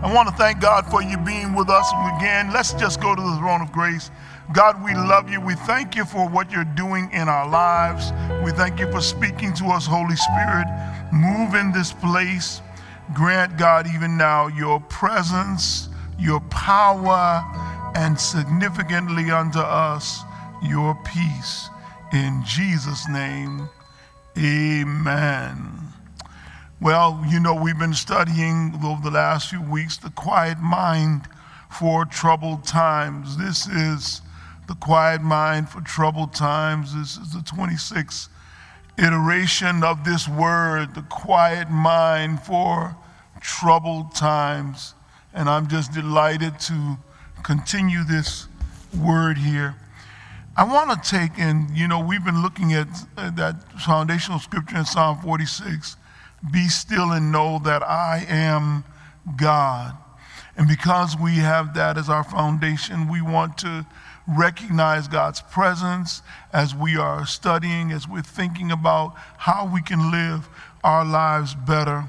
I want to thank God for you being with us again. Let's just go to the throne of grace. God, we love you. We thank you for what you're doing in our lives. We thank you for speaking to us, Holy Spirit. Move in this place. Grant, God, even now, your presence, your power, and significantly unto us, your peace. In Jesus' name, amen. Well, you know, we've been studying over the last few weeks the quiet mind for troubled times. This is the quiet mind for troubled times. This is the 26th iteration of this word, the quiet mind for troubled times. And I'm just delighted to continue this word here. I want to take, and you know, we've been looking at that foundational scripture in Psalm 46 Be still and know that I am God. And because we have that as our foundation, we want to recognize God's presence as we are studying, as we're thinking about how we can live our lives better.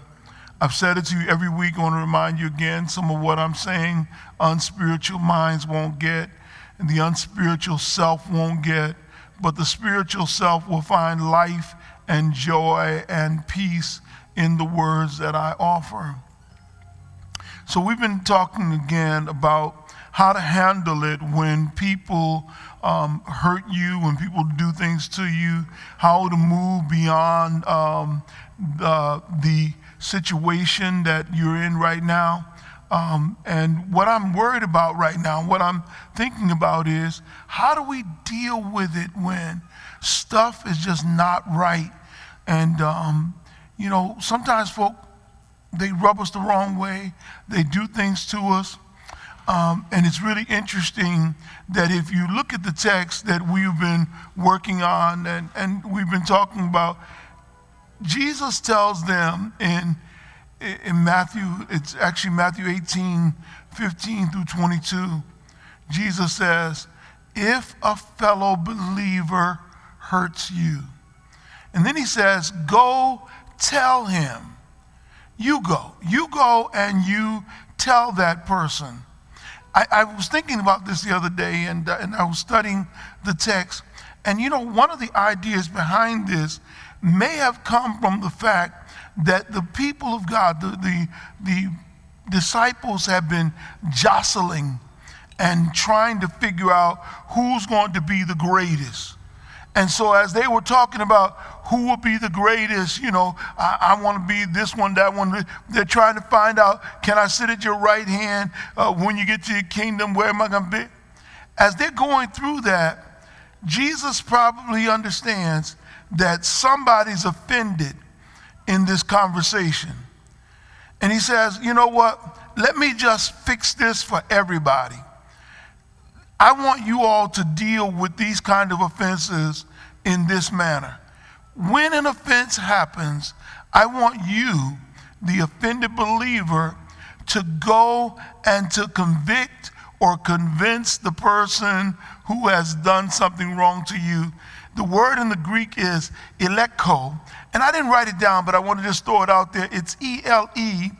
I've said it to you every week. I want to remind you again some of what I'm saying. Unspiritual minds won't get, and the unspiritual self won't get, but the spiritual self will find life and joy and peace in the words that I offer. So, we've been talking again about how to handle it when people um, hurt you, when people do things to you, how to move beyond um, the, the situation that you're in right now. Um, and what I'm worried about right now, what I'm thinking about is how do we deal with it when stuff is just not right? And, um, you know, sometimes folk, they rub us the wrong way, they do things to us. Um, and it's really interesting that if you look at the text that we've been working on and, and we've been talking about, Jesus tells them in, in Matthew, it's actually Matthew 18, 15 through 22. Jesus says, If a fellow believer hurts you, and then he says, Go tell him. You go. You go and you tell that person. I, I, was thinking about this the other day and, uh, and I was studying the text. And you know, one of the ideas behind this may have come from the fact that the people of God, the, the, the disciples, have been jostling and trying to figure out who's going to be the greatest. And so, as they were talking about who will be the greatest, you know, I, I want to be this one, that one, they're trying to find out can I sit at your right hand uh, when you get to your kingdom? Where am I going to be? As they're going through that, Jesus probably understands that somebody's offended in this conversation. And he says, you know what? Let me just fix this for everybody. I want you all to deal with these kind of offenses in this manner. When an offense happens, I want you, the offended believer, to go and to convict or convince the person who has done something wrong to you. The word in the Greek is eleko, and I didn't write it down, but I want to just throw it out there. It's E L E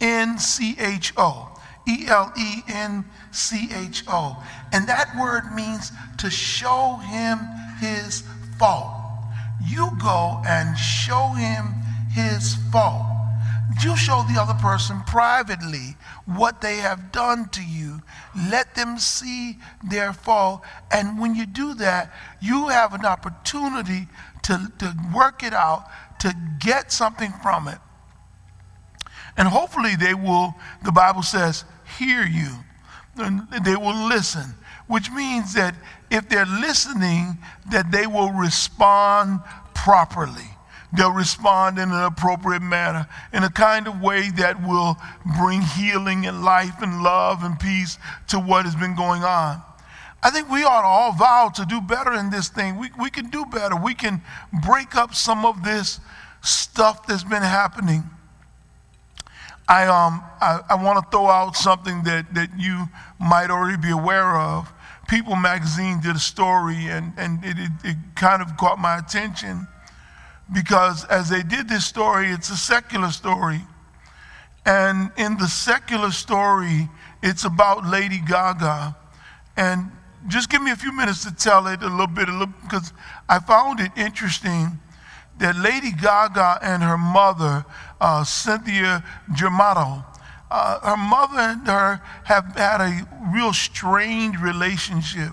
N C H O. E L E N C H O. And that word means to show him his fault. You go and show him his fault. You show the other person privately what they have done to you. Let them see their fault. And when you do that, you have an opportunity to, to work it out, to get something from it. And hopefully they will, the Bible says, hear you. They will listen, which means that if they're listening, that they will respond properly. They'll respond in an appropriate manner, in a kind of way that will bring healing and life and love and peace to what has been going on. I think we ought to all vow to do better in this thing. We, we can do better. We can break up some of this stuff that's been happening. I, um, I, I want to throw out something that, that you might already be aware of. People magazine did a story, and, and it, it, it kind of caught my attention because as they did this story, it's a secular story. And in the secular story, it's about Lady Gaga. And just give me a few minutes to tell it a little bit, because I found it interesting that Lady Gaga and her mother, uh, Cynthia Germanotta, uh, her mother and her have had a real strained relationship.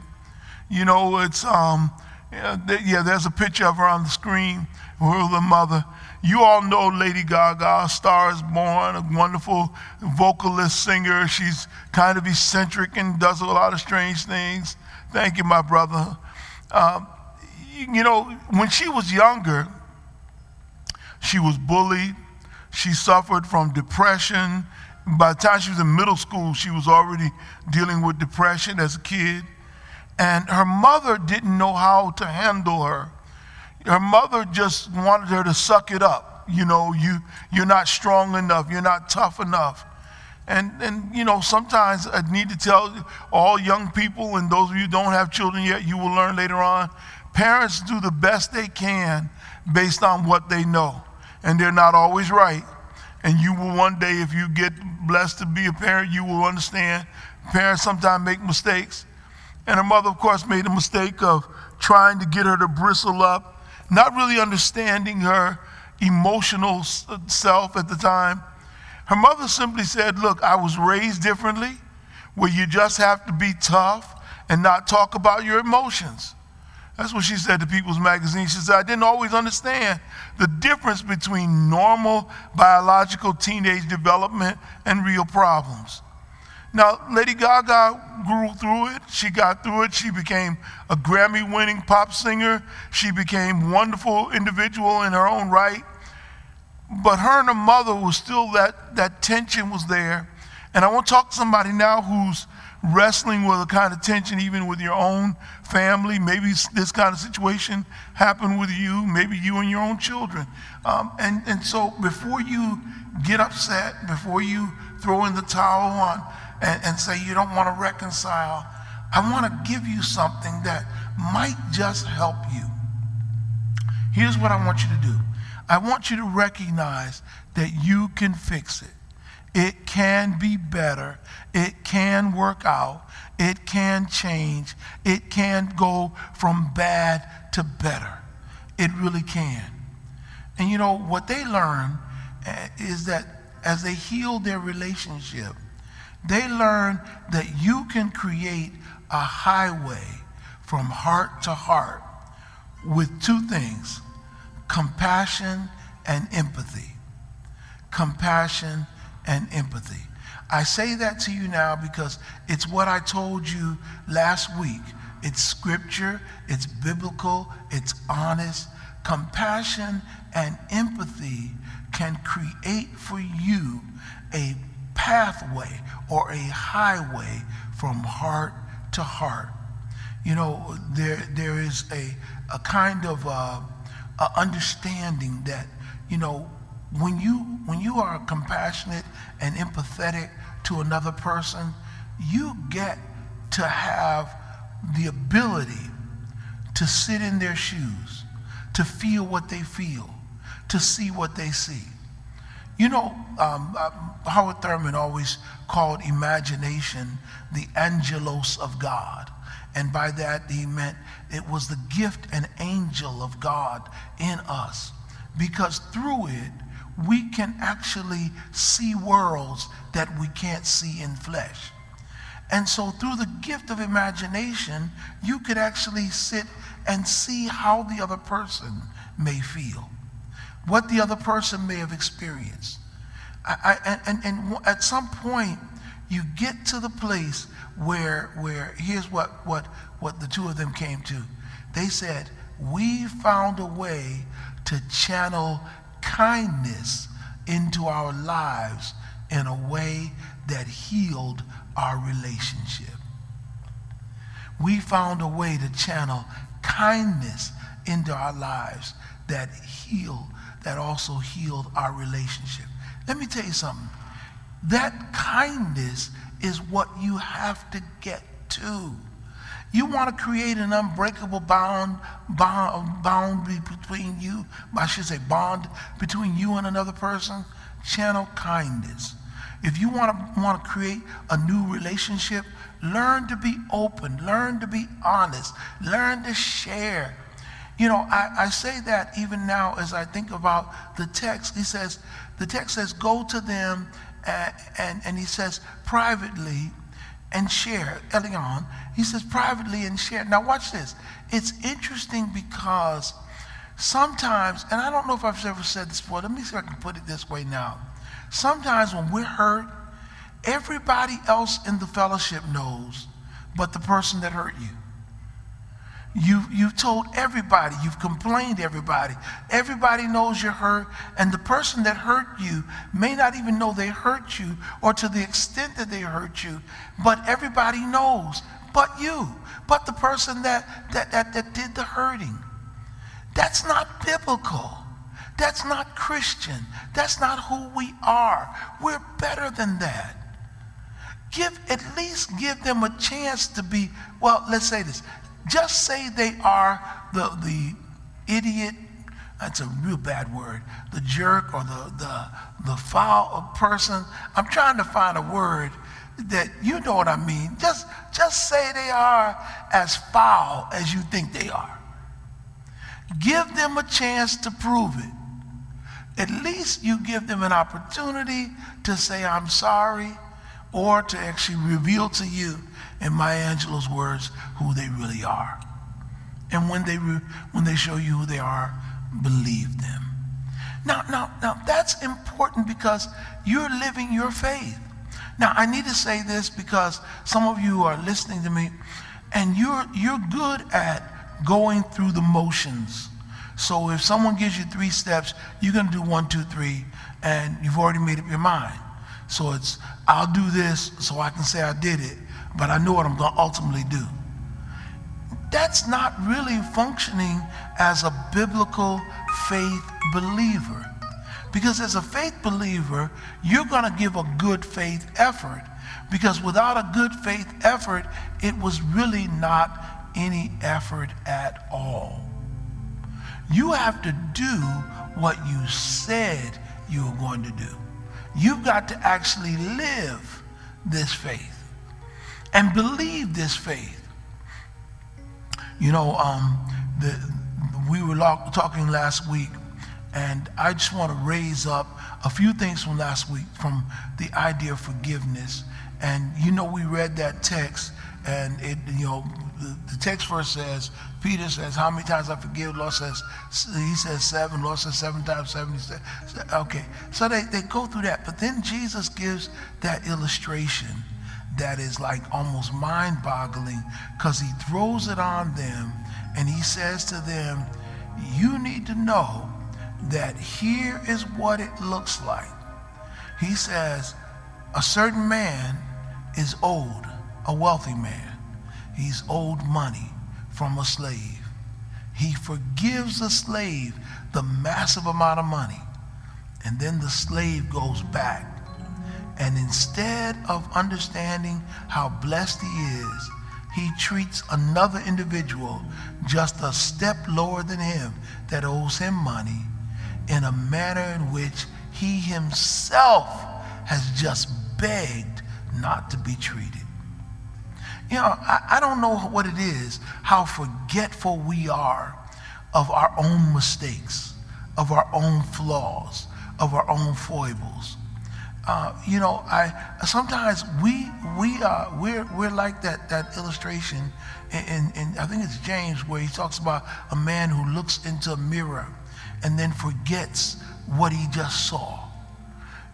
You know, it's, um, yeah, there's a picture of her on the screen, with her the mother. You all know Lady Gaga, Star is Born, a wonderful vocalist, singer. She's kind of eccentric and does a lot of strange things. Thank you, my brother. Um, you know, when she was younger, she was bullied. She suffered from depression. By the time she was in middle school, she was already dealing with depression as a kid. And her mother didn't know how to handle her. Her mother just wanted her to suck it up. You know, you, you're not strong enough, you're not tough enough. And, and, you know, sometimes I need to tell all young people, and those of you don't have children yet, you will learn later on. Parents do the best they can based on what they know, and they're not always right. And you will one day, if you get blessed to be a parent, you will understand parents sometimes make mistakes. And her mother, of course, made a mistake of trying to get her to bristle up, not really understanding her emotional self at the time. Her mother simply said, Look, I was raised differently, where you just have to be tough and not talk about your emotions. That's what she said to People's Magazine. She said, I didn't always understand the difference between normal biological teenage development and real problems. Now, Lady Gaga grew through it. She got through it. She became a Grammy winning pop singer. She became a wonderful individual in her own right. But her and her mother was still that, that tension was there. And I want to talk to somebody now who's wrestling with a kind of tension even with your own family. Maybe this kind of situation happened with you, maybe you and your own children. Um, and, and so before you get upset, before you throw in the towel on and, and say you don't want to reconcile, I want to give you something that might just help you. Here's what I want you to do I want you to recognize that you can fix it. It can be better. It can work out. It can change. It can go from bad to better. It really can. And you know, what they learn eh, is that as they heal their relationship, they learn that you can create a highway from heart to heart with two things compassion and empathy. Compassion and empathy. I say that to you now because it's what I told you last week. It's scripture, it's biblical, it's honest. Compassion and empathy can create for you a pathway or a highway from heart to heart. You know, there, there is a, a kind of uh, understanding that, you know, when you, when you are compassionate and empathetic to another person, you get to have the ability to sit in their shoes, to feel what they feel, to see what they see. You know, um, uh, Howard Thurman always called imagination the angelos of God. And by that, he meant it was the gift and angel of God in us. Because through it, we can actually see worlds that we can't see in flesh. And so, through the gift of imagination, you could actually sit and see how the other person may feel, what the other person may have experienced. I, I, and, and at some point, you get to the place where, where here's what, what, what the two of them came to. They said, We found a way to channel kindness into our lives in a way that healed our relationship. We found a way to channel kindness into our lives that healed, that also healed our relationship. Let me tell you something. That kindness is what you have to get to. You want to create an unbreakable bound, bond, bound between you, I should say bond between you and another person? Channel kindness. If you want to want to create a new relationship, learn to be open, learn to be honest, learn to share. You know, I, I say that even now as I think about the text. He says, the text says, go to them and, and, and he says, privately and share. Elion, he says, privately and share. Now watch this. It's interesting because sometimes, and I don't know if I've ever said this before, let me see if I can put it this way now. Sometimes when we're hurt, everybody else in the fellowship knows but the person that hurt you. You, you've told everybody, you've complained to everybody. Everybody knows you're hurt, and the person that hurt you may not even know they hurt you or to the extent that they hurt you, but everybody knows, but you, but the person that, that, that, that did the hurting. That's not biblical. That's not Christian. That's not who we are. We're better than that. Give, at least give them a chance to be, well, let's say this. Just say they are the, the idiot, that's a real bad word, the jerk or the, the, the foul person. I'm trying to find a word that you know what I mean. Just, just say they are as foul as you think they are. Give them a chance to prove it. At least you give them an opportunity to say, I'm sorry, or to actually reveal to you, in Maya Angelou's words, who they really are. And when they, re- when they show you who they are, believe them. Now, now, now, that's important because you're living your faith. Now, I need to say this because some of you are listening to me, and you're, you're good at going through the motions. So if someone gives you three steps, you're going to do one, two, three, and you've already made up your mind. So it's, I'll do this so I can say I did it, but I know what I'm going to ultimately do. That's not really functioning as a biblical faith believer. Because as a faith believer, you're going to give a good faith effort. Because without a good faith effort, it was really not any effort at all. You have to do what you said you were going to do. You've got to actually live this faith and believe this faith. You know, um, the, we were talking last week, and I just want to raise up a few things from last week from the idea of forgiveness. And you know, we read that text, and it, you know, the, text verse says, Peter says, How many times I forgive? Lord says, He says seven. Lord says seven times seven. He said, okay. So they, they go through that. But then Jesus gives that illustration that is like almost mind boggling because he throws it on them and he says to them, You need to know that here is what it looks like. He says, A certain man is owed, a wealthy man. He's owed money from a slave. He forgives the slave the massive amount of money. And then the slave goes back. And instead of understanding how blessed he is, he treats another individual just a step lower than him that owes him money in a manner in which he himself has just begged not to be treated. You know, I, I don't know what it is, how forgetful we are of our own mistakes, of our own flaws, of our own foibles. Uh, you know, I sometimes we we uh, we're we're like that that illustration in, in, I think it's James where he talks about a man who looks into a mirror and then forgets what he just saw.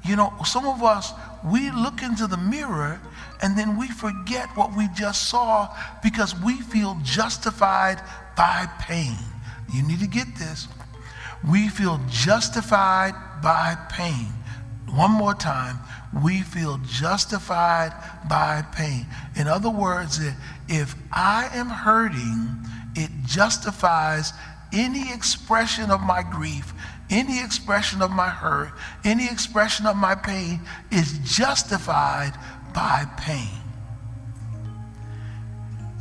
You know, some of us we look into the mirror and then we forget what we just saw because we feel justified by pain. You need to get this. We feel justified by pain. One more time. We feel justified by pain. In other words, if I am hurting, it justifies any expression of my grief, any expression of my hurt, any expression of my pain is justified by pain.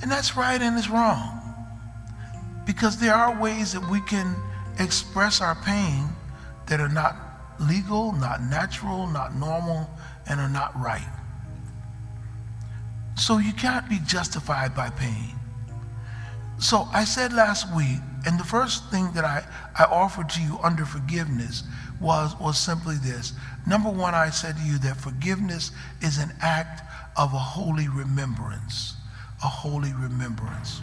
And that's right and it's wrong. Because there are ways that we can express our pain that are not legal, not natural, not normal, and are not right. So you can't be justified by pain. So I said last week, and the first thing that I, I offered to you under forgiveness was, was simply this. Number one, I said to you that forgiveness is an act of a holy remembrance. A holy remembrance.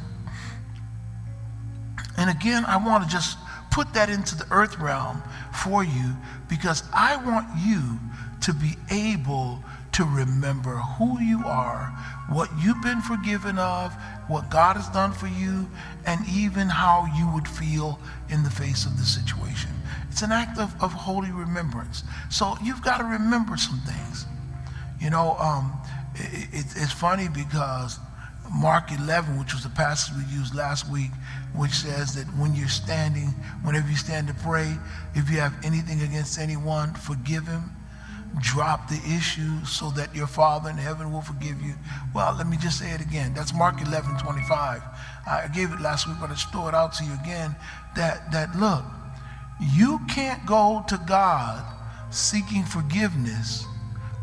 And again, I want to just put that into the earth realm for you because I want you to be able to remember who you are, what you've been forgiven of, what God has done for you, and even how you would feel in the face of the situation. It's an act of, of holy remembrance. So you've got to remember some things. You know, um, it, it, it's funny because Mark 11, which was the passage we used last week, which says that when you're standing, whenever you stand to pray, if you have anything against anyone, forgive him. Drop the issue so that your Father in heaven will forgive you. Well, let me just say it again. That's Mark 11, 25. I gave it last week, but I throw it out to you again. That, that look, you can't go to God seeking forgiveness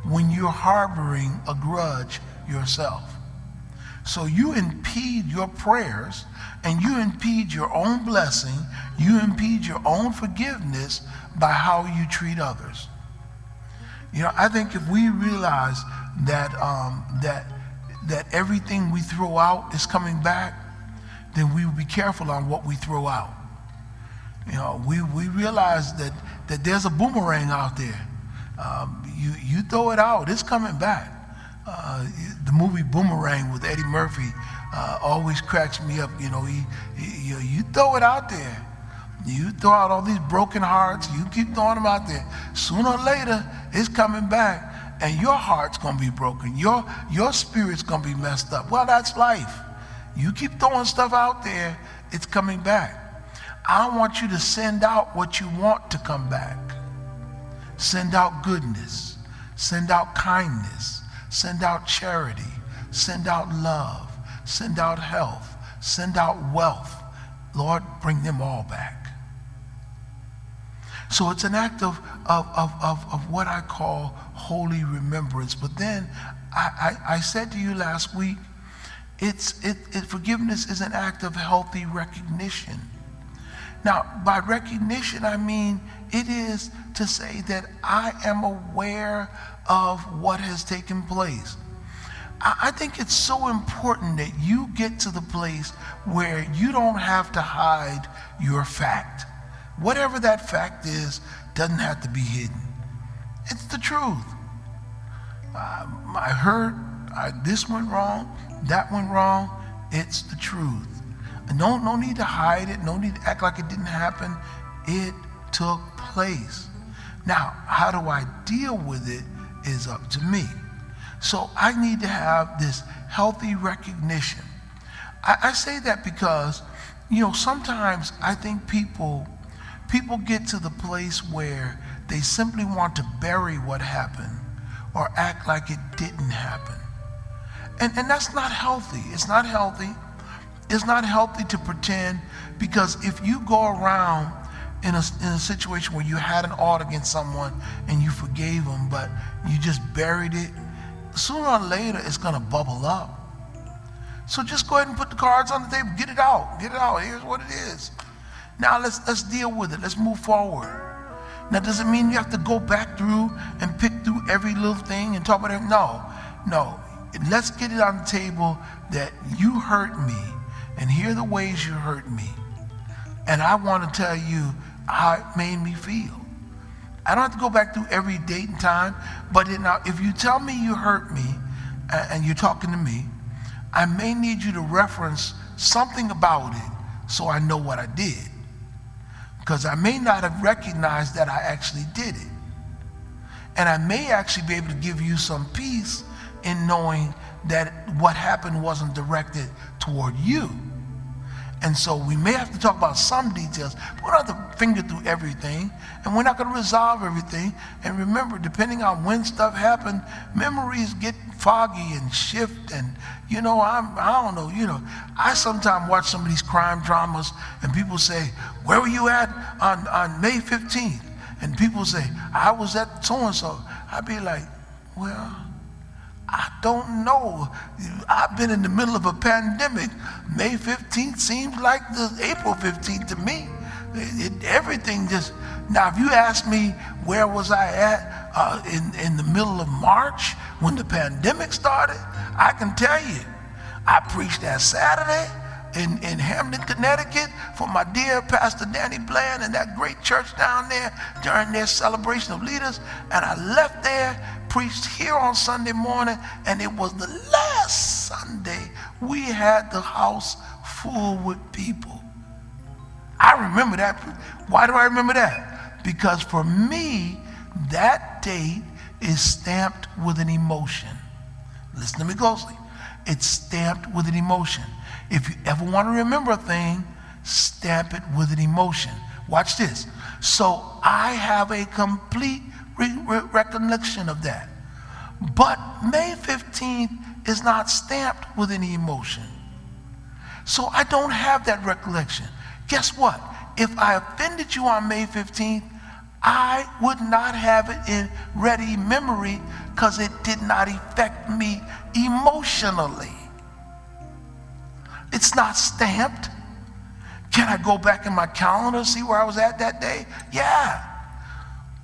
when you're harboring a grudge yourself. So you impede your prayers and you impede your own blessing, you impede your own forgiveness by how you treat others. You know, I think if we realize that um, that that everything we throw out is coming back, then we will be careful on what we throw out. You know, we, we realize that, that there's a boomerang out there. Um, you, you throw it out, it's coming back. Uh, the movie Boomerang with Eddie Murphy uh, always cracks me up. You know, he, he, you, you throw it out there. You throw out all these broken hearts, you keep throwing them out there. Sooner or later, it's coming back, and your heart's gonna be broken. Your, your spirit's gonna be messed up. Well, that's life. You keep throwing stuff out there, it's coming back. I want you to send out what you want to come back. Send out goodness, send out kindness, send out charity, send out love, send out health, send out wealth. Lord, bring them all back. So it's an act of, of, of, of, of what I call holy remembrance. But then I, I, I said to you last week, it's, it, it, forgiveness is an act of healthy recognition. Now, by recognition, I mean it is to say that I am aware of what has taken place. I, I think it's so important that you get to the place where you don't have to hide your fact. Whatever that fact is, doesn't have to be hidden. It's the truth. Uh, I heard this went wrong, that went wrong. It's the truth. And no, no need to hide it, no need to act like it didn't happen. It took place. Now, how do I deal with it is up to me. So I need to have this healthy recognition. I, I say that because, you know, sometimes I think people people get to the place where they simply want to bury what happened or act like it didn't happen. And, and that's not healthy. It's not healthy. It's not healthy to pretend because if you go around in a, in a situation where you had an ought against someone and you forgave them, but you just buried it, sooner or later it's going to bubble up. So just go ahead and put the cards on the table. Get it out. Get it out. Here's what it is. Now let's let's deal with it. Let's move forward. Now does it mean you have to go back through and pick through every little thing and talk about it? No, no. Let's get it on the table that you hurt me, and here are the ways you hurt me, and I want to tell you how it made me feel. I don't have to go back through every date and time, but it, now if you tell me you hurt me, and you're talking to me, I may need you to reference something about it so I know what I did because I may not have recognized that I actually did it. And I may actually be able to give you some peace in knowing that what happened wasn't directed toward you. And so we may have to talk about some details, but we don't have to finger through everything, and we're not going to resolve everything. And remember, depending on when stuff happened, memories get foggy and shift. And you know, I'm I don't know. You know, I sometimes watch some of these crime dramas, and people say, "Where were you at on on May 15th?" And people say, "I was at so and so." I'd be like, Well, I don't know. I've been in the middle of a pandemic. May 15th seems like the April 15th to me. It, it, everything just now. If you ask me where was I at uh, in in the middle of March when the pandemic started, I can tell you, I preached that Saturday in, in Hamden, Connecticut for my dear Pastor Danny Bland and that great church down there during their celebration of leaders. And I left there, preached here on Sunday morning, and it was the last Sunday we had the house full with people. I remember that. Why do I remember that? Because for me, that date is stamped with an emotion. Listen to me closely. It's stamped with an emotion. If you ever want to remember a thing, stamp it with an emotion. Watch this. So I have a complete re- re- recollection of that. But May 15th is not stamped with any emotion. So I don't have that recollection. Guess what? If I offended you on May 15th, I would not have it in ready memory because it did not affect me emotionally. It's not stamped. Can I go back in my calendar see where I was at that day? Yeah.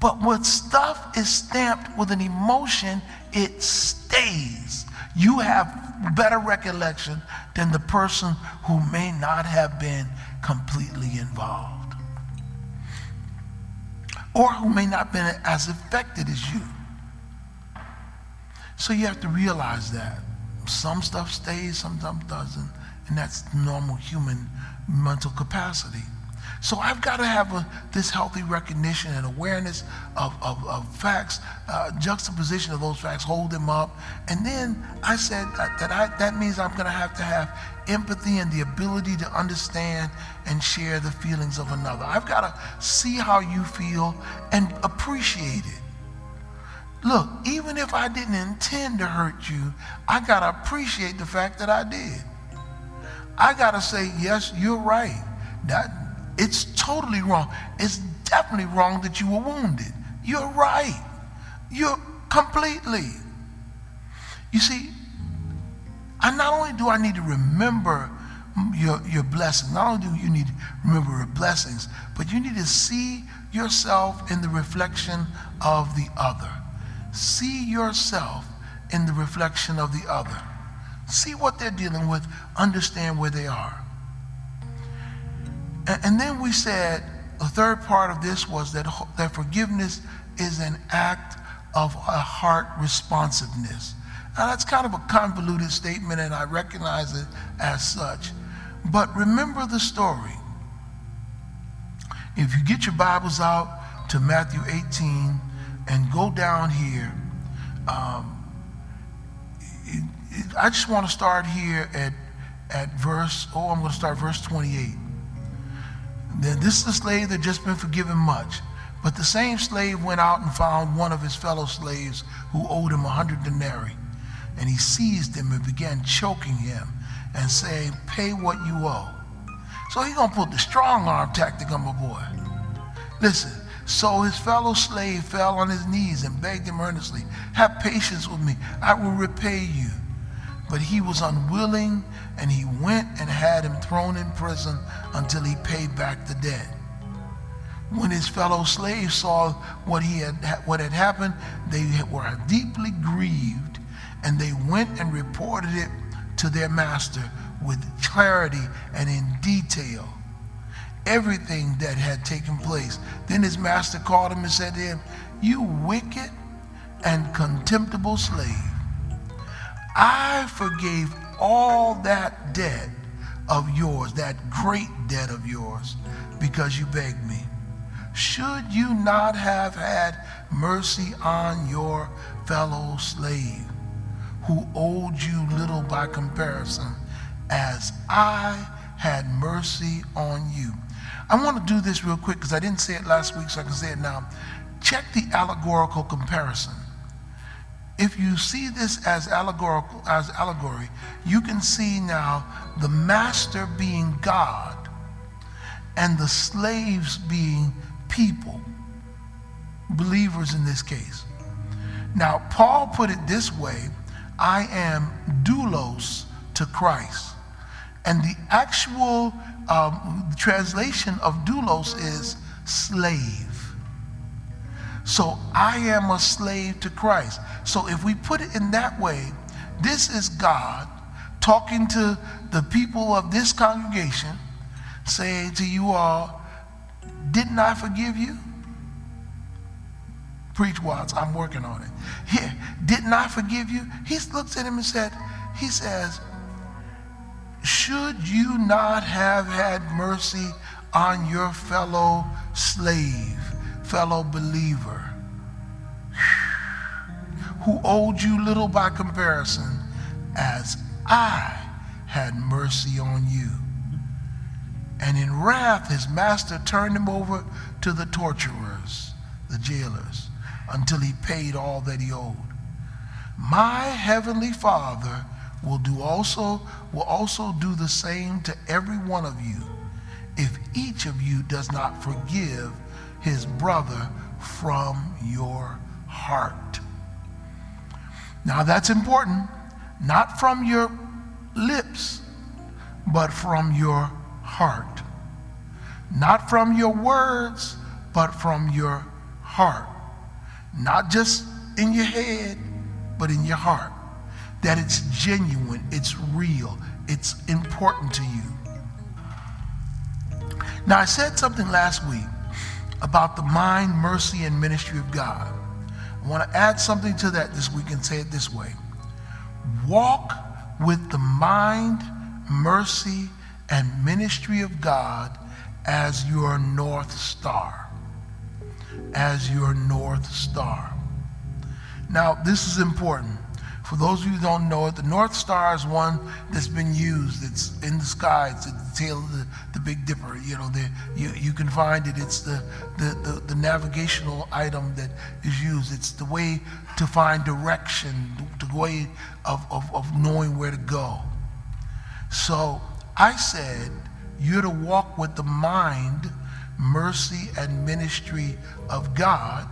But when stuff is stamped with an emotion, it stays. You have better recollection than the person who may not have been completely involved or who may not have been as affected as you. So you have to realize that. Some stuff stays, some stuff doesn't. And that's normal human mental capacity. So I've got to have a, this healthy recognition and awareness of, of, of facts, uh, juxtaposition of those facts, hold them up. And then I said that, that, I, that means I'm going to have to have empathy and the ability to understand and share the feelings of another. I've got to see how you feel and appreciate it. Look, even if I didn't intend to hurt you, I got to appreciate the fact that I did. I got to say, yes, you're right. That it's totally wrong. It's definitely wrong that you were wounded. You're right. You're completely. You see, I not only do I need to remember your, your blessings, not only do you need to remember your blessings, but you need to see yourself in the reflection of the other. See yourself in the reflection of the other see what they're dealing with, understand where they are. And, then we said the third part of this was that, that forgiveness is an act of a heart responsiveness. Now, that's kind of a convoluted statement, and I recognize it as such. But remember the story. If you get your Bibles out to Matthew 18 and go down here, um, I just want to start here at, at verse, oh, I'm going to start verse 28. Then this is slave that just been forgiven much. But the same slave went out and found one of his fellow slaves who owed him a hundred denarii. And he seized him and began choking him and saying, Pay what you owe. So he's going to put the strong arm tactic on my boy. Listen, so his fellow slave fell on his knees and begged him earnestly, Have patience with me, I will repay you. But he was unwilling, and he went and had him thrown in prison until he paid back the debt. When his fellow slaves saw what, he had, what had happened, they were deeply grieved, and they went and reported it to their master with clarity and in detail everything that had taken place. Then his master called him and said to him, You wicked and contemptible slave. I forgave all that debt of yours, that great debt of yours, because you begged me. Should you not have had mercy on your fellow slave who owed you little by comparison, as I had mercy on you? I want to do this real quick because I didn't say it last week, so I can say it now. Check the allegorical comparison if you see this as allegorical as allegory, you can see now the master being God and the slaves being people, believers in this case. Now, Paul put it this way I am doulos to Christ. And the actual um, translation of doulos is slave. So I am a slave to Christ. So if we put it in that way, this is God talking to the people of this congregation, saying to you all, Didn't I forgive you? Preach Watts, I'm working on it. Here, didn't I forgive you? He looks at him and said, He says, Should you not have had mercy on your fellow slave, fellow believer, who owed you little by comparison, as I had mercy on you. And in wrath, his master turned him over to the torturers, the jailers, until he paid all that he owed. My heavenly Father will do also will also do the same to every one of you if each of you does not forgive his brother from your heart. Now that's important not from your lips, but from your heart. Not from your words, but from your heart. Not just in your head, but in your heart. That it's genuine, it's real, it's important to you. Now, I said something last week about the mind, mercy, and ministry of God. I want to add something to that this week and say it this way walk with the mind, mercy, and ministry of God as your North Star. As your North Star. Now, this is important. For those of you who don't know it, the North Star is one that's been used. It's in the sky. It's the tail of the, the Big Dipper. You know, the, you, you can find it. It's the, the, the, the navigational item that is used. It's the way to find direction, the way of, of, of knowing where to go. So I said, you're to walk with the mind, mercy, and ministry of God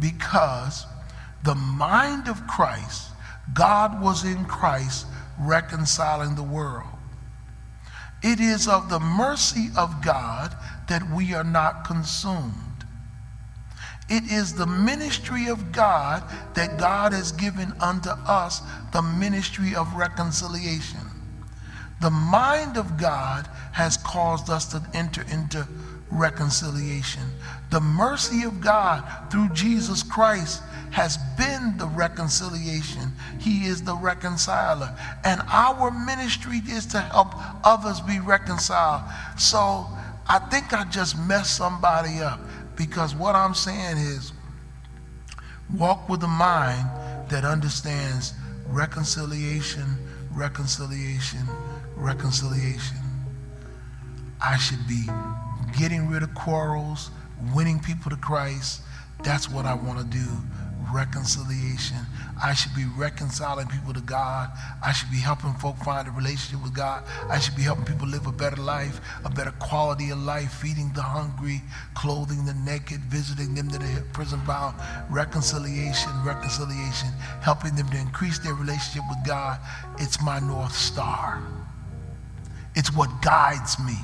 because the mind of Christ God was in Christ reconciling the world. It is of the mercy of God that we are not consumed. It is the ministry of God that God has given unto us the ministry of reconciliation. The mind of God has caused us to enter into reconciliation. The mercy of God through Jesus Christ has been the reconciliation. He is the reconciler. And our ministry is to help others be reconciled. So I think I just messed somebody up because what I'm saying is walk with a mind that understands reconciliation, reconciliation, reconciliation. I should be getting rid of quarrels, winning people to Christ. That's what I want to do reconciliation. I should be reconciling people to God. I should be helping folk find a relationship with God. I should be helping people live a better life, a better quality of life, feeding the hungry, clothing the naked, visiting them that are prison bound. Reconciliation, reconciliation, helping them to increase their relationship with God. It's my North Star. It's what guides me.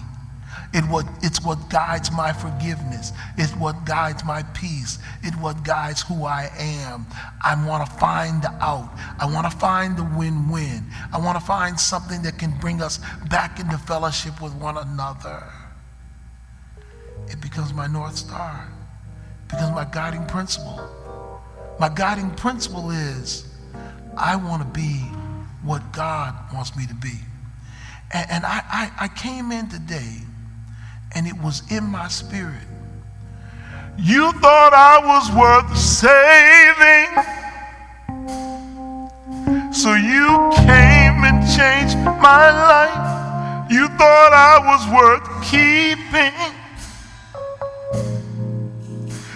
It what, it's what guides my forgiveness. It's what guides my peace. It's what guides who I am. I want to find the out. I want to find the win win. I want to find something that can bring us back into fellowship with one another. It becomes my North Star, it becomes my guiding principle. My guiding principle is I want to be what God wants me to be. And, and I, I, I came in today and it was in my spirit. You thought I was worth saving. So you came and changed my life. You thought I was worth keeping.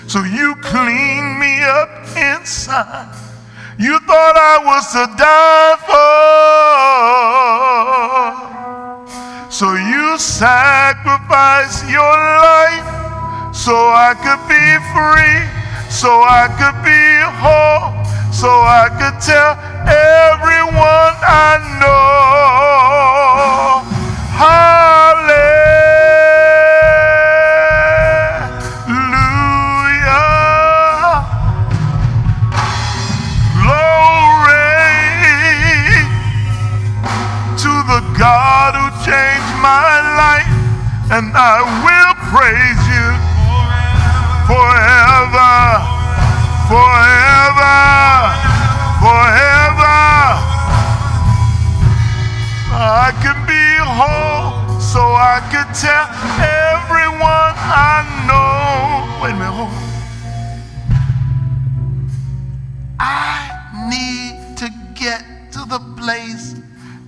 So you cleaned me up inside. You thought I was to die for. So you sacrificed your life so I could be free, so I could be whole, so I could tell everyone I know. Tell everyone I know. Wait a minute, hold on. I need to get to the place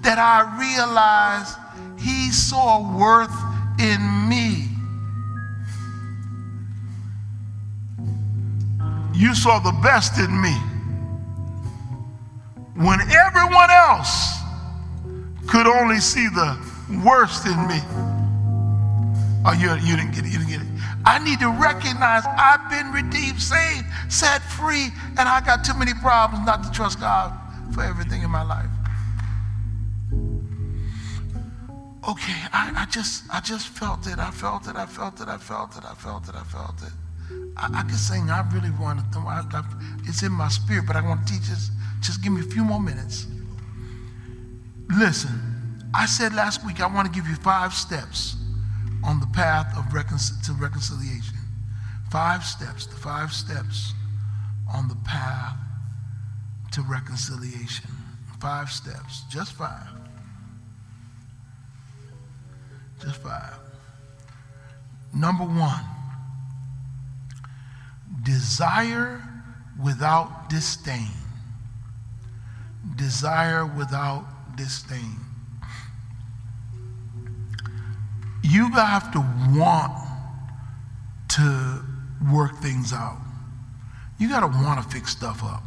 that I realize he saw worth in me. You saw the best in me when everyone else could only see the worst in me. Oh, you, you didn't get it. You didn't get it. I need to recognize I've been redeemed, saved, set free, and I got too many problems not to trust God for everything in my life. Okay, I, I just I just felt it. I felt it. I felt it. I felt it. I felt it. I felt it. I, I could sing. I really want to. I, I, it's in my spirit, but I want to teach us. Just give me a few more minutes. Listen, I said last week I want to give you five steps on the path of recon- to reconciliation. Five steps, the five steps on the path to reconciliation. Five steps, just five. Just five. Number one, desire without disdain. Desire without disdain. You have to want to work things out. You got to want to fix stuff up.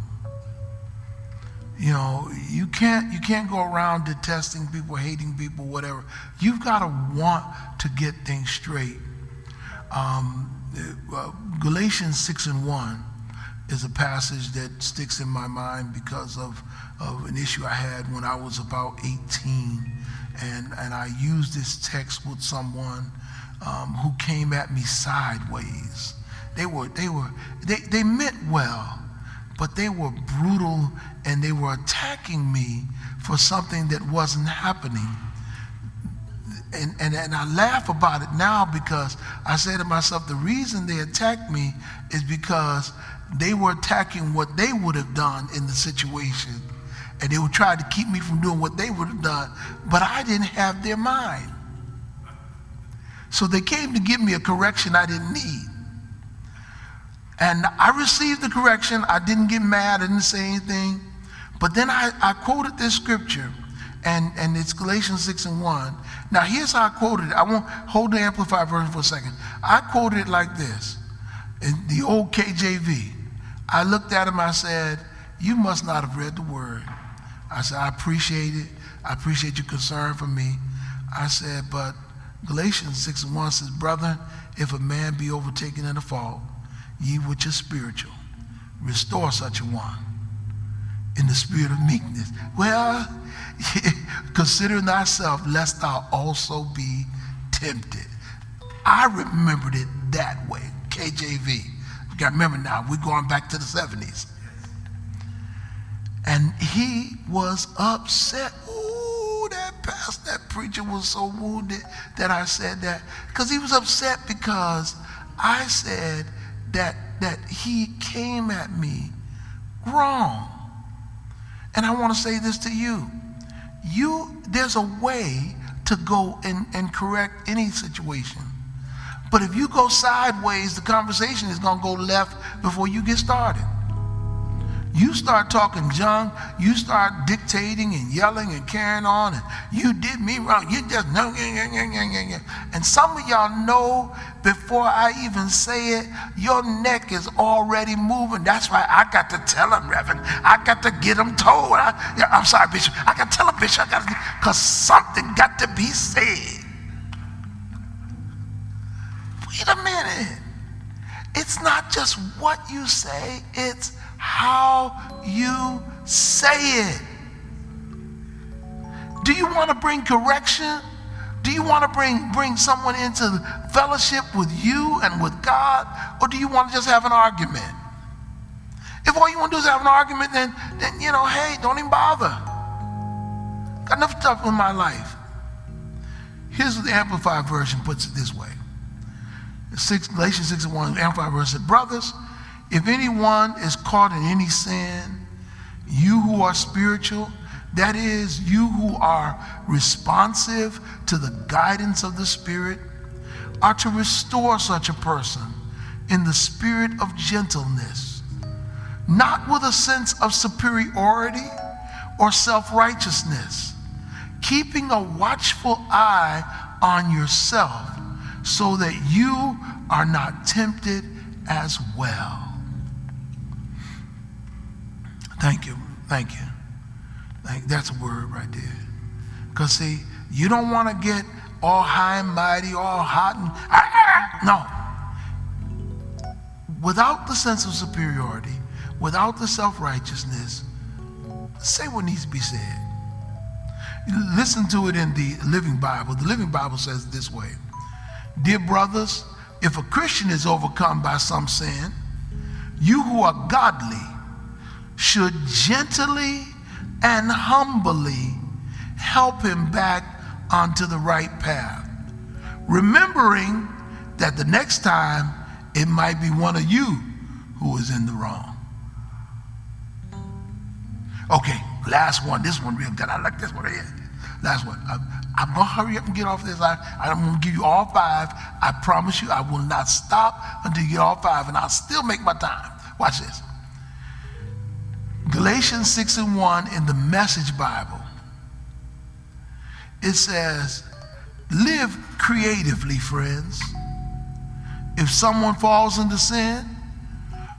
You know, you can't you can't go around detesting people, hating people, whatever. You've got to want to get things straight. Um, uh, Galatians six and one is a passage that sticks in my mind because of, of an issue I had when I was about 18, and and I used this text with someone um, who came at me sideways. They were they were they, they meant well, but they were brutal and they were attacking me for something that wasn't happening. And, and, and I laugh about it now because I say to myself, the reason they attacked me is because they were attacking what they would have done in the situation. And they would try to keep me from doing what they would have done, but I didn't have their mind. So they came to give me a correction I didn't need. And I received the correction. I didn't get mad. I didn't say anything. But then I, I quoted this scripture, and, and it's Galatians 6 and 1. Now, here's how I quoted it. I won't hold the Amplified version for a second. I quoted it like this in the old KJV. I looked at him, I said, You must not have read the word. I said, I appreciate it. I appreciate your concern for me. I said, But Galatians 6 and 1 says, Brother, if a man be overtaken in a fault, ye which are spiritual, restore such a one in the spirit of meekness. Well, consider thyself, lest thou also be tempted. I remembered it that way, KJV. You got remember now, we're going back to the 70s. And he was upset. Ooh, that pastor, that preacher was so wounded that I said that. Because he was upset because I said that, that he came at me wrong. And I want to say this to you. You there's a way to go and, and correct any situation. But if you go sideways, the conversation is gonna go left before you get started. You start talking junk, you start dictating and yelling and carrying on, and you did me wrong. You just know, and some of y'all know before I even say it, your neck is already moving. That's why I got to tell him, Reverend. I got to get him told. I, am sorry, Bishop. I got to tell him, Bishop. I got to, because something got to be said. Wait a minute. It's not just what you say, it's how you say it. Do you want to bring correction? Do you want to bring, bring someone into fellowship with you and with God? Or do you want to just have an argument? If all you want to do is have an argument, then, then you know, hey, don't even bother. Got enough stuff in my life. Here's what the Amplified Version puts it this way. Six, Galatians 6 and 1, the Amplified Version said, Brothers, if anyone is caught in any sin, you who are spiritual, that is, you who are responsive to the guidance of the Spirit, are to restore such a person in the spirit of gentleness, not with a sense of superiority or self righteousness, keeping a watchful eye on yourself so that you are not tempted as well. Thank you. Thank you. Thank, that's a word right there. Because, see, you don't want to get all high and mighty, all hot and. Ah, no. Without the sense of superiority, without the self righteousness, say what needs to be said. Listen to it in the Living Bible. The Living Bible says this way Dear brothers, if a Christian is overcome by some sin, you who are godly should gently and humbly help him back onto the right path, remembering that the next time it might be one of you who is in the wrong. Okay, last one. This one real good. I like this one here. Last one. Uh, I'm, I'm going to hurry up and get off this. I, I'm going to give you all five. I promise you, I will not stop until you get all five, and I'll still make my time. Watch this. Galatians 6 and 1 in the Message Bible, it says, Live creatively, friends. If someone falls into sin,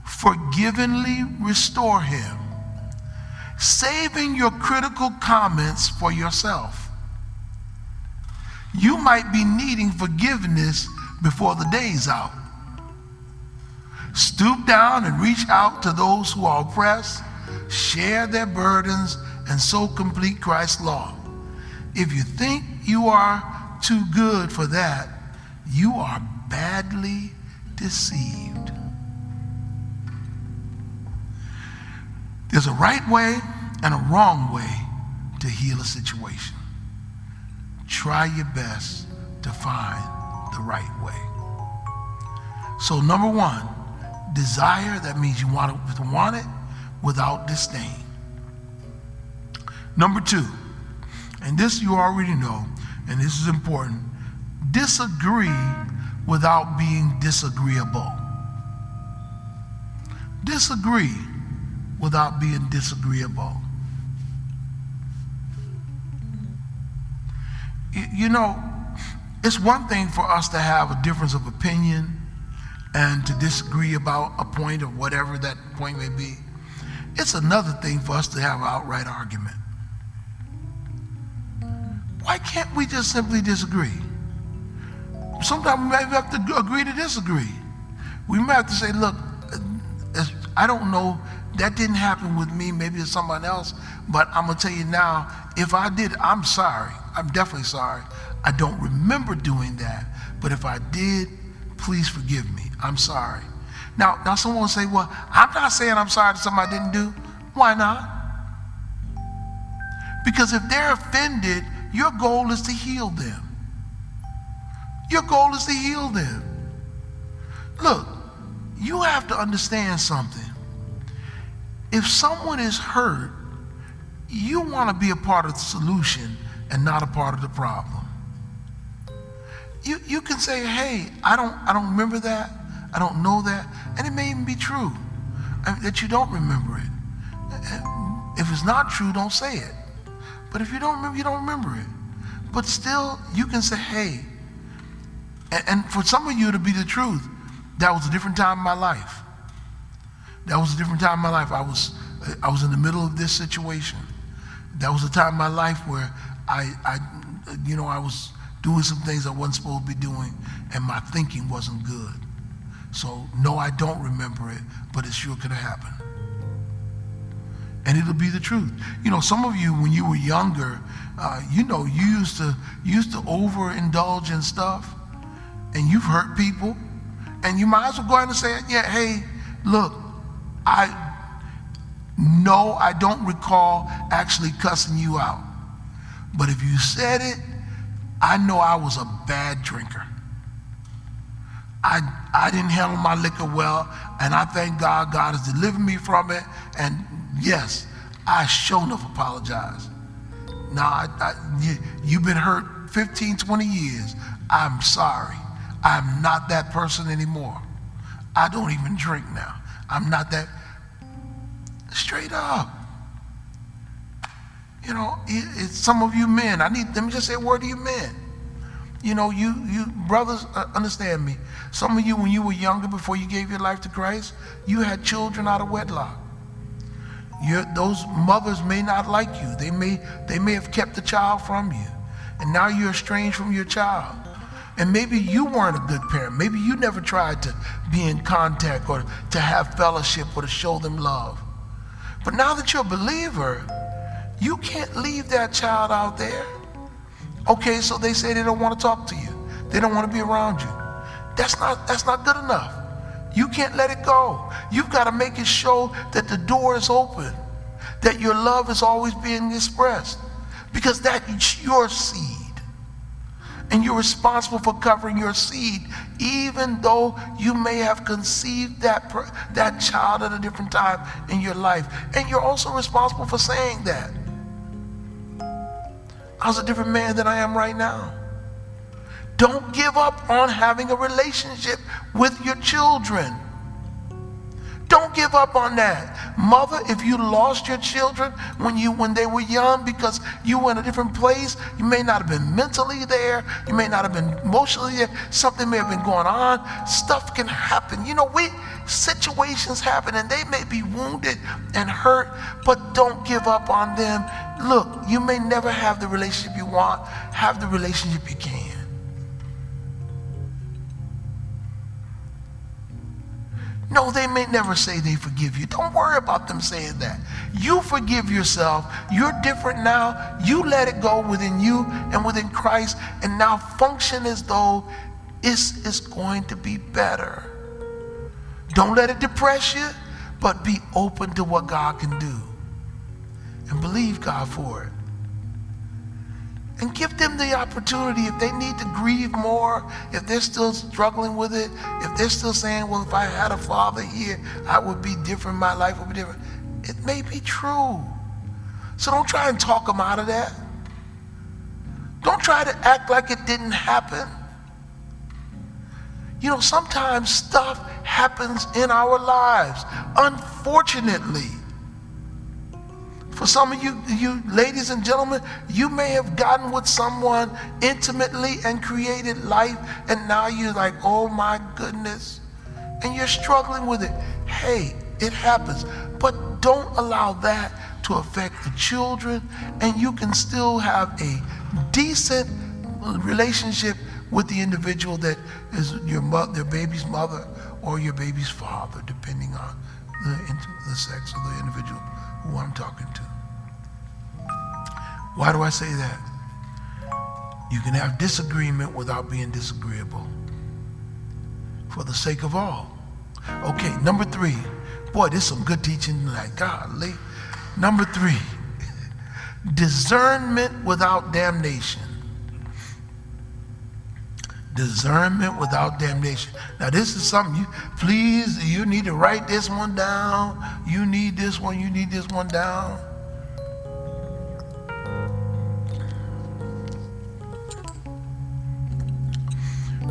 forgivingly restore him, saving your critical comments for yourself. You might be needing forgiveness before the day's out. Stoop down and reach out to those who are oppressed share their burdens, and so complete Christ's law. If you think you are too good for that, you are badly deceived. There's a right way and a wrong way to heal a situation. Try your best to find the right way. So, number one, desire, that means you want to want it without disdain. Number two, and this you already know, and this is important disagree without being disagreeable. Disagree without being disagreeable. You know, it's one thing for us to have a difference of opinion and to disagree about a point of whatever that point may be. It's another thing for us to have an outright argument. Why can't we just simply disagree? Sometimes we might have to agree to disagree. We might have to say, look, I don't know, that didn't happen with me, maybe it's someone else, but I'm going to tell you now, if I did, I'm sorry. I'm definitely sorry. I don't remember doing that, but if I did, please forgive me. I'm sorry. Now, now someone will say, well, I'm not saying I'm sorry to something I didn't do. Why not? Because if they're offended, your goal is to heal them. Your goal is to heal them. Look, you have to understand something. If someone is hurt, you want to be a part of the solution and not a part of the problem. You, you can say, hey, I don't, I don't remember that. I don't know that. And it may even be true mean, that you don't remember it. Uh, if it's not true, don't say it. But if you don't remember, you don't remember it. But still, you can say, hey, and, and for some of you to be the truth, that was a different time in my life. That was a different time in my life. I was, uh, I was in the middle of this situation. That was a time in my life where I, I, you know, I was doing some things I wasn't supposed to be doing, and my thinking wasn't good. So, no, I don't remember it, but it sure could have happened. and it'll be the truth. You know, some of you, when you were younger, uh, you know, you used to you used to overindulge in stuff, and you've hurt people, and you might as well go out and say, "Yeah, hey, look, I no, I don't recall actually cussing you out, but if you said it, I know I was a bad drinker. I, I didn't handle my liquor well, and I thank God God has delivered me from it. And yes, I sure enough apologize. Now, I, I, you, you've been hurt 15, 20 years. I'm sorry. I'm not that person anymore. I don't even drink now. I'm not that. Straight up. You know, it, some of you men. I need. Let me just say a word to you men. You know, you you brothers uh, understand me. Some of you, when you were younger, before you gave your life to Christ, you had children out of wedlock. You're, those mothers may not like you. They may they may have kept the child from you, and now you're estranged from your child. And maybe you weren't a good parent. Maybe you never tried to be in contact or to have fellowship or to show them love. But now that you're a believer, you can't leave that child out there. Okay, so they say they don't want to talk to you. They don't want to be around you. That's not that's not good enough. You can't let it go. You've got to make it show that the door is open, that your love is always being expressed, because that's your seed. And you're responsible for covering your seed, even though you may have conceived that, that child at a different time in your life. And you're also responsible for saying that. I was a different man than I am right now. Don't give up on having a relationship with your children. Don't give up on that. Mother, if you lost your children when you when they were young because you were in a different place, you may not have been mentally there, you may not have been emotionally there, something may have been going on. Stuff can happen. You know, we situations happen and they may be wounded and hurt, but don't give up on them. Look, you may never have the relationship you want, have the relationship you can. No, they may never say they forgive you. Don't worry about them saying that. You forgive yourself. You're different now. You let it go within you and within Christ, and now function as though it's, it's going to be better. Don't let it depress you, but be open to what God can do and believe God for it. And give them the opportunity if they need to grieve more, if they're still struggling with it, if they're still saying, well, if I had a father here, I would be different, my life would be different. It may be true. So don't try and talk them out of that. Don't try to act like it didn't happen. You know, sometimes stuff happens in our lives, unfortunately. For some of you, you ladies and gentlemen, you may have gotten with someone intimately and created life, and now you're like, oh my goodness, and you're struggling with it. Hey, it happens. But don't allow that to affect the children, and you can still have a decent relationship with the individual that is your mother, their baby's mother or your baby's father, depending on the, the sex of the individual who I'm talking to. Why do I say that? You can have disagreement without being disagreeable for the sake of all. Okay, number three. Boy, this is some good teaching tonight. Golly. Number three, discernment without damnation. Discernment without damnation. Now, this is something you, please, you need to write this one down. You need this one, you need this one down.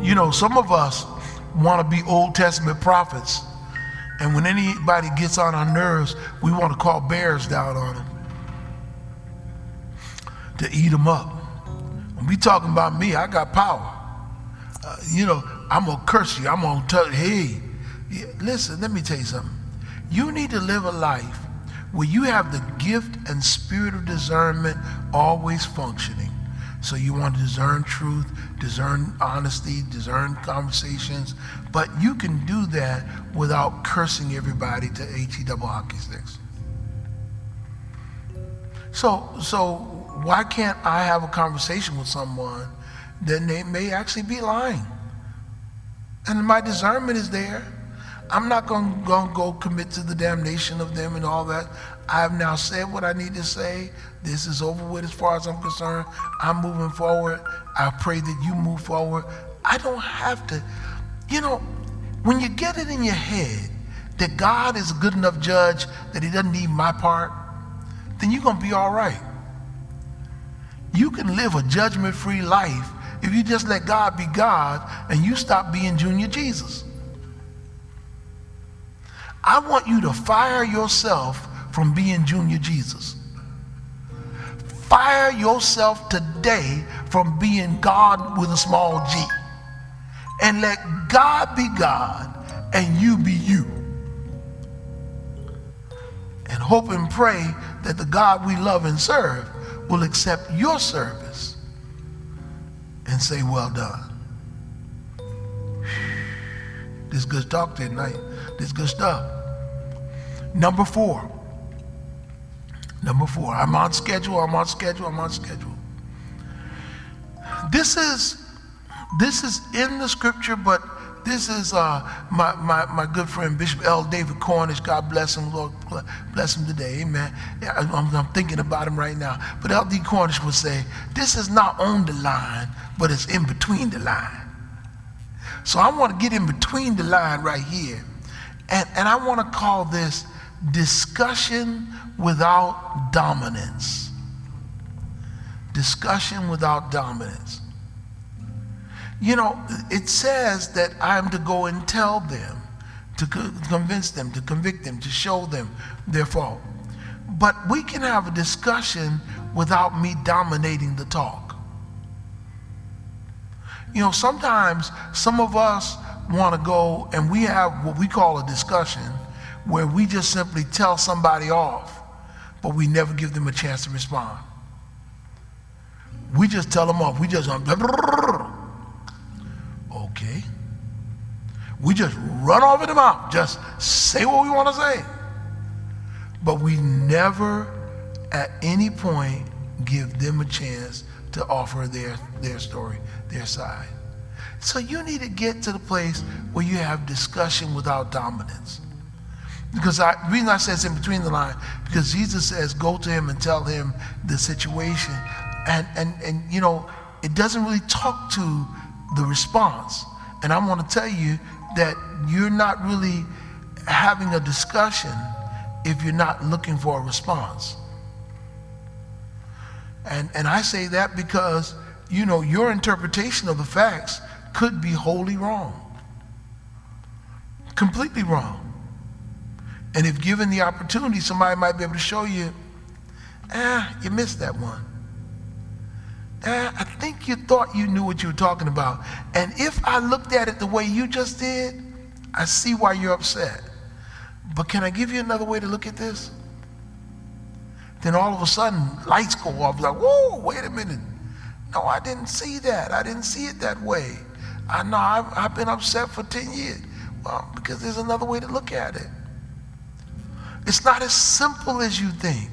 You know, some of us want to be Old Testament prophets. And when anybody gets on our nerves, we want to call bears down on them to eat them up. When we talking about me, I got power. Uh, you know, I'm going to curse you. I'm going to tell you, hey, yeah, listen, let me tell you something. You need to live a life where you have the gift and spirit of discernment always functioning. So you want to discern truth, discern honesty, discern conversations, but you can do that without cursing everybody to HE double hockey sticks. So, so why can't I have a conversation with someone that they may actually be lying? And my discernment is there. I'm not going to go commit to the damnation of them and all that. I have now said what I need to say. This is over with as far as I'm concerned. I'm moving forward. I pray that you move forward. I don't have to. You know, when you get it in your head that God is a good enough judge that he doesn't need my part, then you're going to be all right. You can live a judgment free life if you just let God be God and you stop being Junior Jesus. I want you to fire yourself from being Junior Jesus. Fire yourself today from being God with a small g. And let God be God and you be you. And hope and pray that the God we love and serve will accept your service and say, Well done. This good talk tonight. This good stuff. Number four. Number four. I'm on schedule. I'm on schedule. I'm on schedule. This is this is in the scripture, but this is uh, my, my, my good friend Bishop L. David Cornish. God bless him, Lord bless him today. Amen. Yeah, I'm, I'm thinking about him right now. But L.D. Cornish would say, this is not on the line, but it's in between the line. So I want to get in between the line right here. And, and I want to call this discussion without dominance. Discussion without dominance. You know, it says that I am to go and tell them, to convince them, to convict them, to show them their fault. But we can have a discussion without me dominating the talk. You know, sometimes some of us want to go and we have what we call a discussion where we just simply tell somebody off, but we never give them a chance to respond. We just tell them off. We just, Okay. We just run off at the mouth, just say what we want to say. But we never at any point give them a chance to offer their, their story, their side. So you need to get to the place where you have discussion without dominance. Because I, the reason I says in between the line, because Jesus says, go to him and tell him the situation. And, and, and you know, it doesn't really talk to the response. And I want to tell you that you're not really having a discussion if you're not looking for a response. And, and I say that because, you know, your interpretation of the facts could be wholly wrong, completely wrong. And if given the opportunity, somebody might be able to show you, ah, you missed that one eh, I think you thought you knew what you were talking about. And if I looked at it the way you just did, I see why you're upset. But can I give you another way to look at this? Then all of a sudden, lights go off. Like, whoa, wait a minute. No, I didn't see that. I didn't see it that way. I know I've, I've been upset for 10 years. Well, because there's another way to look at it. It's not as simple as you think.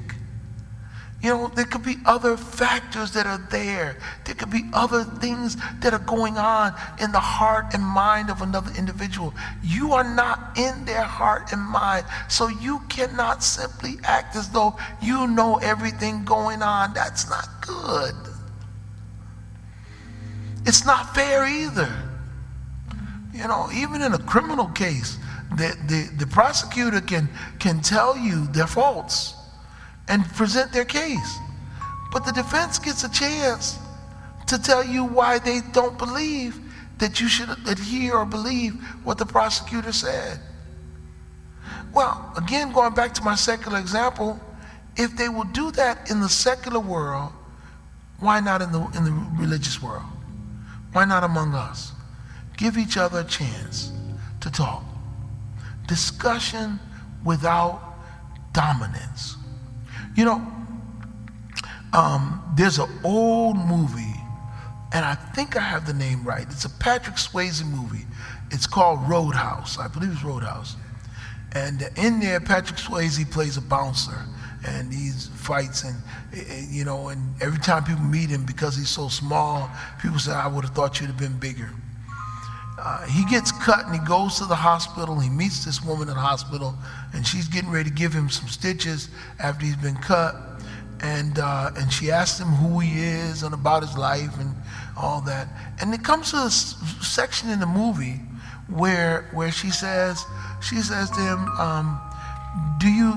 You know, there could be other factors that are there. There could be other things that are going on in the heart and mind of another individual. You are not in their heart and mind, so you cannot simply act as though you know everything going on. That's not good. It's not fair either. You know, even in a criminal case, the, the, the prosecutor can, can tell you their faults and present their case. But the defense gets a chance to tell you why they don't believe that you should adhere or believe what the prosecutor said. Well, again, going back to my secular example, if they will do that in the secular world, why not in the, in the religious world? Why not among us? Give each other a chance to talk. Discussion without dominance. You know, um, there's an old movie, and I think I have the name right. It's a Patrick Swayze movie. It's called Roadhouse. I believe it's Roadhouse. And in there, Patrick Swayze plays a bouncer. and he fights, and you know, and every time people meet him because he's so small, people say, "I would have thought you'd have been bigger." Uh, he gets cut and he goes to the hospital. He meets this woman in the hospital, and she's getting ready to give him some stitches after he's been cut. And, uh, and she asks him who he is and about his life and all that. And it comes to a section in the movie where, where she says, she says to him, um, do, you,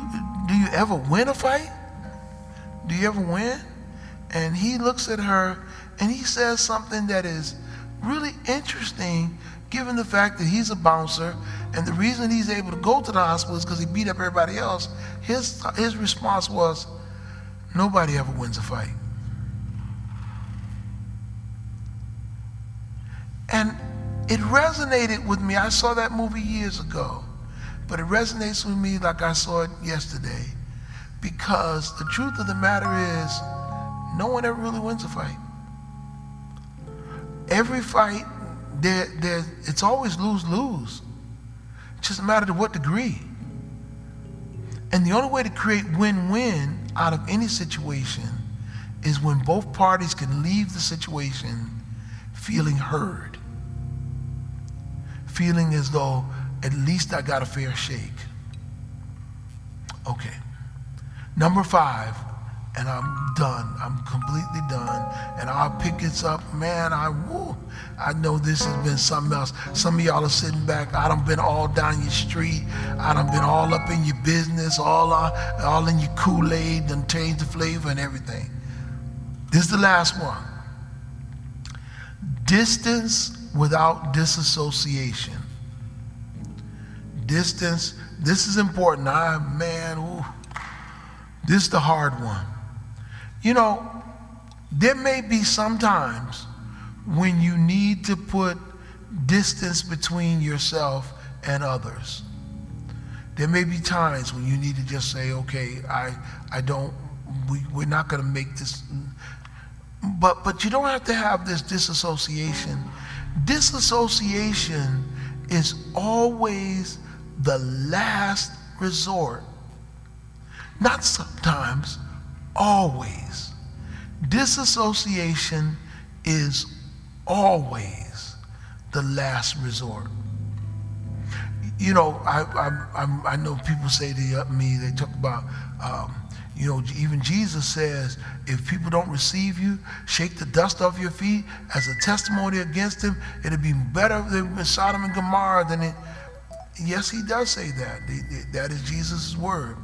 do you ever win a fight? Do you ever win? And he looks at her and he says something that is really interesting given the fact that he's a bouncer and the reason he's able to go to the hospital is because he beat up everybody else. His, his response was, nobody ever wins a fight. And it resonated with me. I saw that movie years ago, but it resonates with me like I saw it yesterday because the truth of the matter is no one ever really wins a fight. Every fight, it's always lose lose. Just a matter of what degree. And the only way to create win win out of any situation is when both parties can leave the situation feeling heard feeling as though at least I got a fair shake. Okay. Number five, and I'm done. I'm completely done. And I'll pick this up. Man, I woo. I know this has been something else. Some of y'all are sitting back. I done been all down your street. I done been all up in your business, all, uh, all in your Kool-Aid, and changed the flavor and everything. This is the last one. Distance without disassociation. Distance, this is important. I, man, ooh, this is the hard one. You know, there may be sometimes when you need to put distance between yourself and others. There may be times when you need to just say, okay, I, I don't, we, we're not going to make this. But, but you don't have to have this disassociation Disassociation is always the last resort. Not sometimes, always. Disassociation is always the last resort. You know, I, I, I know people say to me, they talk about um, you know, even Jesus says, if people don't receive you, shake the dust off your feet as a testimony against them. It'd be better than Sodom and Gomorrah than it. Yes, he does say that. That is Jesus' word.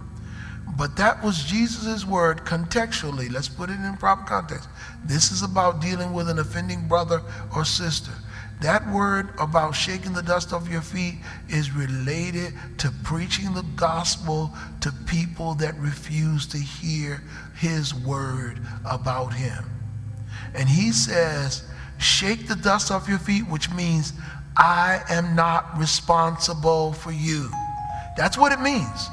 But that was Jesus' word contextually. Let's put it in proper context. This is about dealing with an offending brother or sister. That word about shaking the dust off your feet is related to preaching the gospel to people that refuse to hear his word about him. And he says, shake the dust off your feet, which means I am not responsible for you. That's what it means.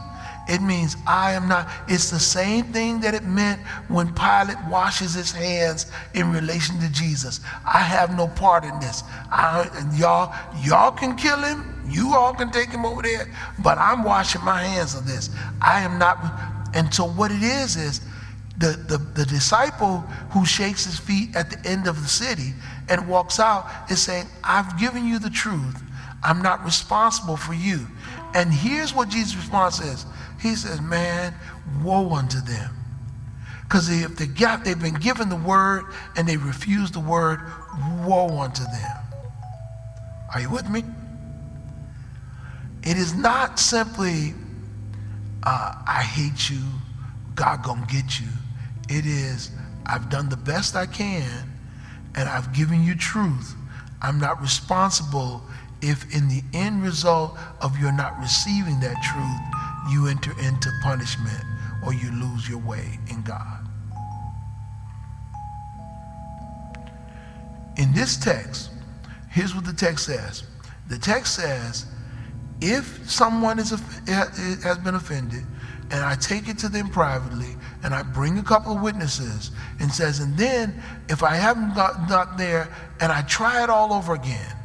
It means I am not. It's the same thing that it meant when Pilate washes his hands in relation to Jesus. I have no part in this. I, y'all, y'all can kill him. You all can take him over there, but I'm washing my hands of this. I am not. And so what it is is the, the, the disciple who shakes his feet at the end of the city and walks out is saying, I've given you the truth. I'm not responsible for you. And here's what Jesus' response is. He says, man, woe unto them. Because if they got, they've been given the word and they refuse the word, woe unto them. Are you with me? It is not simply, uh, I hate you, God gonna get you. It is, I've done the best I can and I've given you truth. I'm not responsible if in the end result of your not receiving that truth, you enter into punishment or you lose your way in God. In this text, here's what the text says. The text says, if someone is, eh, eh, has been offended, and I take it to them privately, and I bring a couple of witnesses, and says, and then if I haven't got not there, and I try it all over again,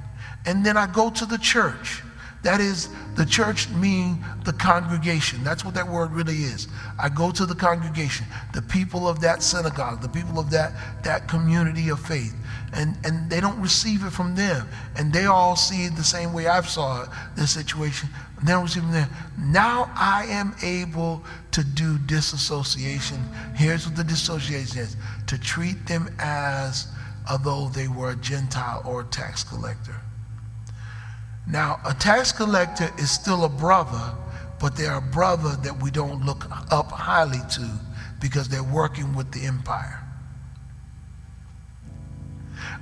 and then I go to the church, That is, the church mean the congregation. That's what that word really is. I go to the congregation, the people of that synagogue, the people of that, that community of faith. And, and they don't receive it from them. And they all see it the same way I've saw this situation. They don't receive it from them. Now I am able to do disassociation. Here's what the dissociation is. To treat them as although they were a Gentile or a tax collector. Now, a tax collector is still a brother, but they're a brother that we don't look up highly to because they're working with the empire.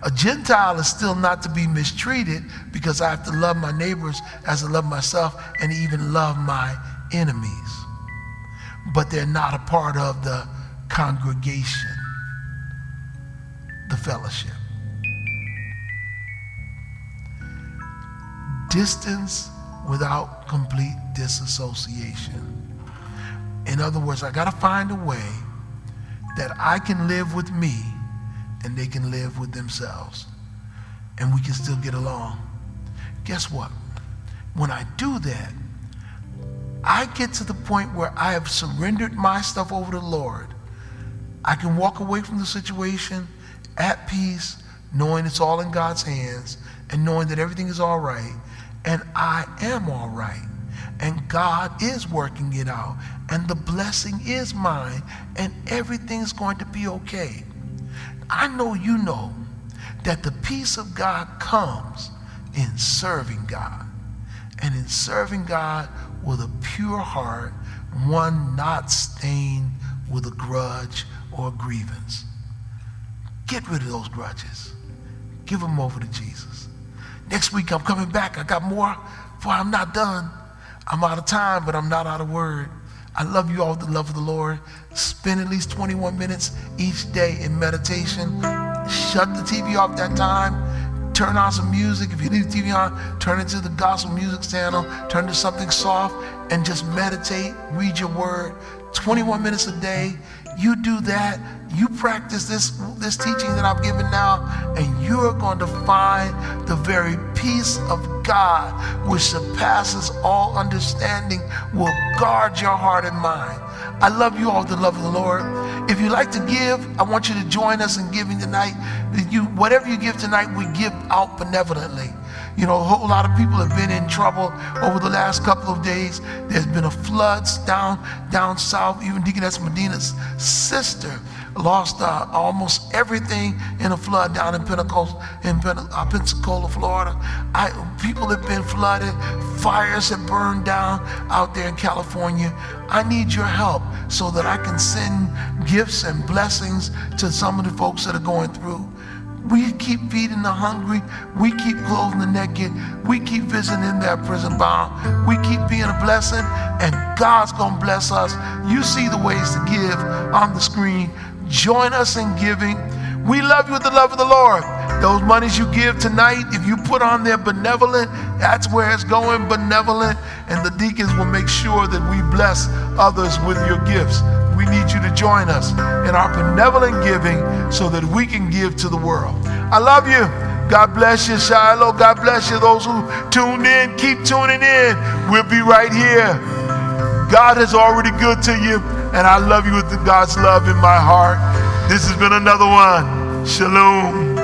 A Gentile is still not to be mistreated because I have to love my neighbors as I love myself and even love my enemies. But they're not a part of the congregation, the fellowship. Distance without complete disassociation. In other words, I got to find a way that I can live with me and they can live with themselves. And we can still get along. Guess what? When I do that, I get to the point where I have surrendered my stuff over to the Lord. I can walk away from the situation at peace, knowing it's all in God's hands and knowing that everything is all right and I am all right. And God is working it out. And the blessing is mine. And everything's going to be okay. I know you know that the peace of God comes in serving God. And in serving God with a pure heart, one not stained with a grudge or a grievance. Get rid of those grudges. Give them over to Jesus. Next week, I'm coming back. I got more, for I'm not done. I'm out of time, but I'm not out of word. I love you all with the love of the Lord. Spend at least 21 minutes each day in meditation. Shut the TV off that time. Turn on some music. If you leave the TV on, turn it to the gospel music channel. Turn to something soft and just meditate. Read your word. 21 minutes a day. You do that, you practice this, this teaching that I'm giving now, and you're going to find the very peace of God, which surpasses all understanding, will guard your heart and mind. I love you all with the love of the Lord. If you like to give, I want you to join us in giving tonight. You, whatever you give tonight, we give out benevolently. You know, a whole lot of people have been in trouble over the last couple of days. There's been a floods down down south. Even Deaconess Medina's sister lost uh, almost everything in a flood down in Pensacola, in uh, Pensacola, Florida. I, people have been flooded. Fires have burned down out there in California. I need your help so that I can send gifts and blessings to some of the folks that are going through. We keep feeding the hungry. We keep clothing the naked. We keep visiting that prison bound. We keep being a blessing, and God's going to bless us. You see the ways to give on the screen. Join us in giving. We love you with the love of the Lord. Those monies you give tonight, if you put on there benevolent, that's where it's going, benevolent. And the deacons will make sure that we bless others with your gifts we need you to join us in our benevolent giving so that we can give to the world. I love you. God bless you, Shiloh. God bless you. Those who tuned in, keep tuning in. We'll be right here. God is already good to you, and I love you with God's love in my heart. This has been another one. Shalom.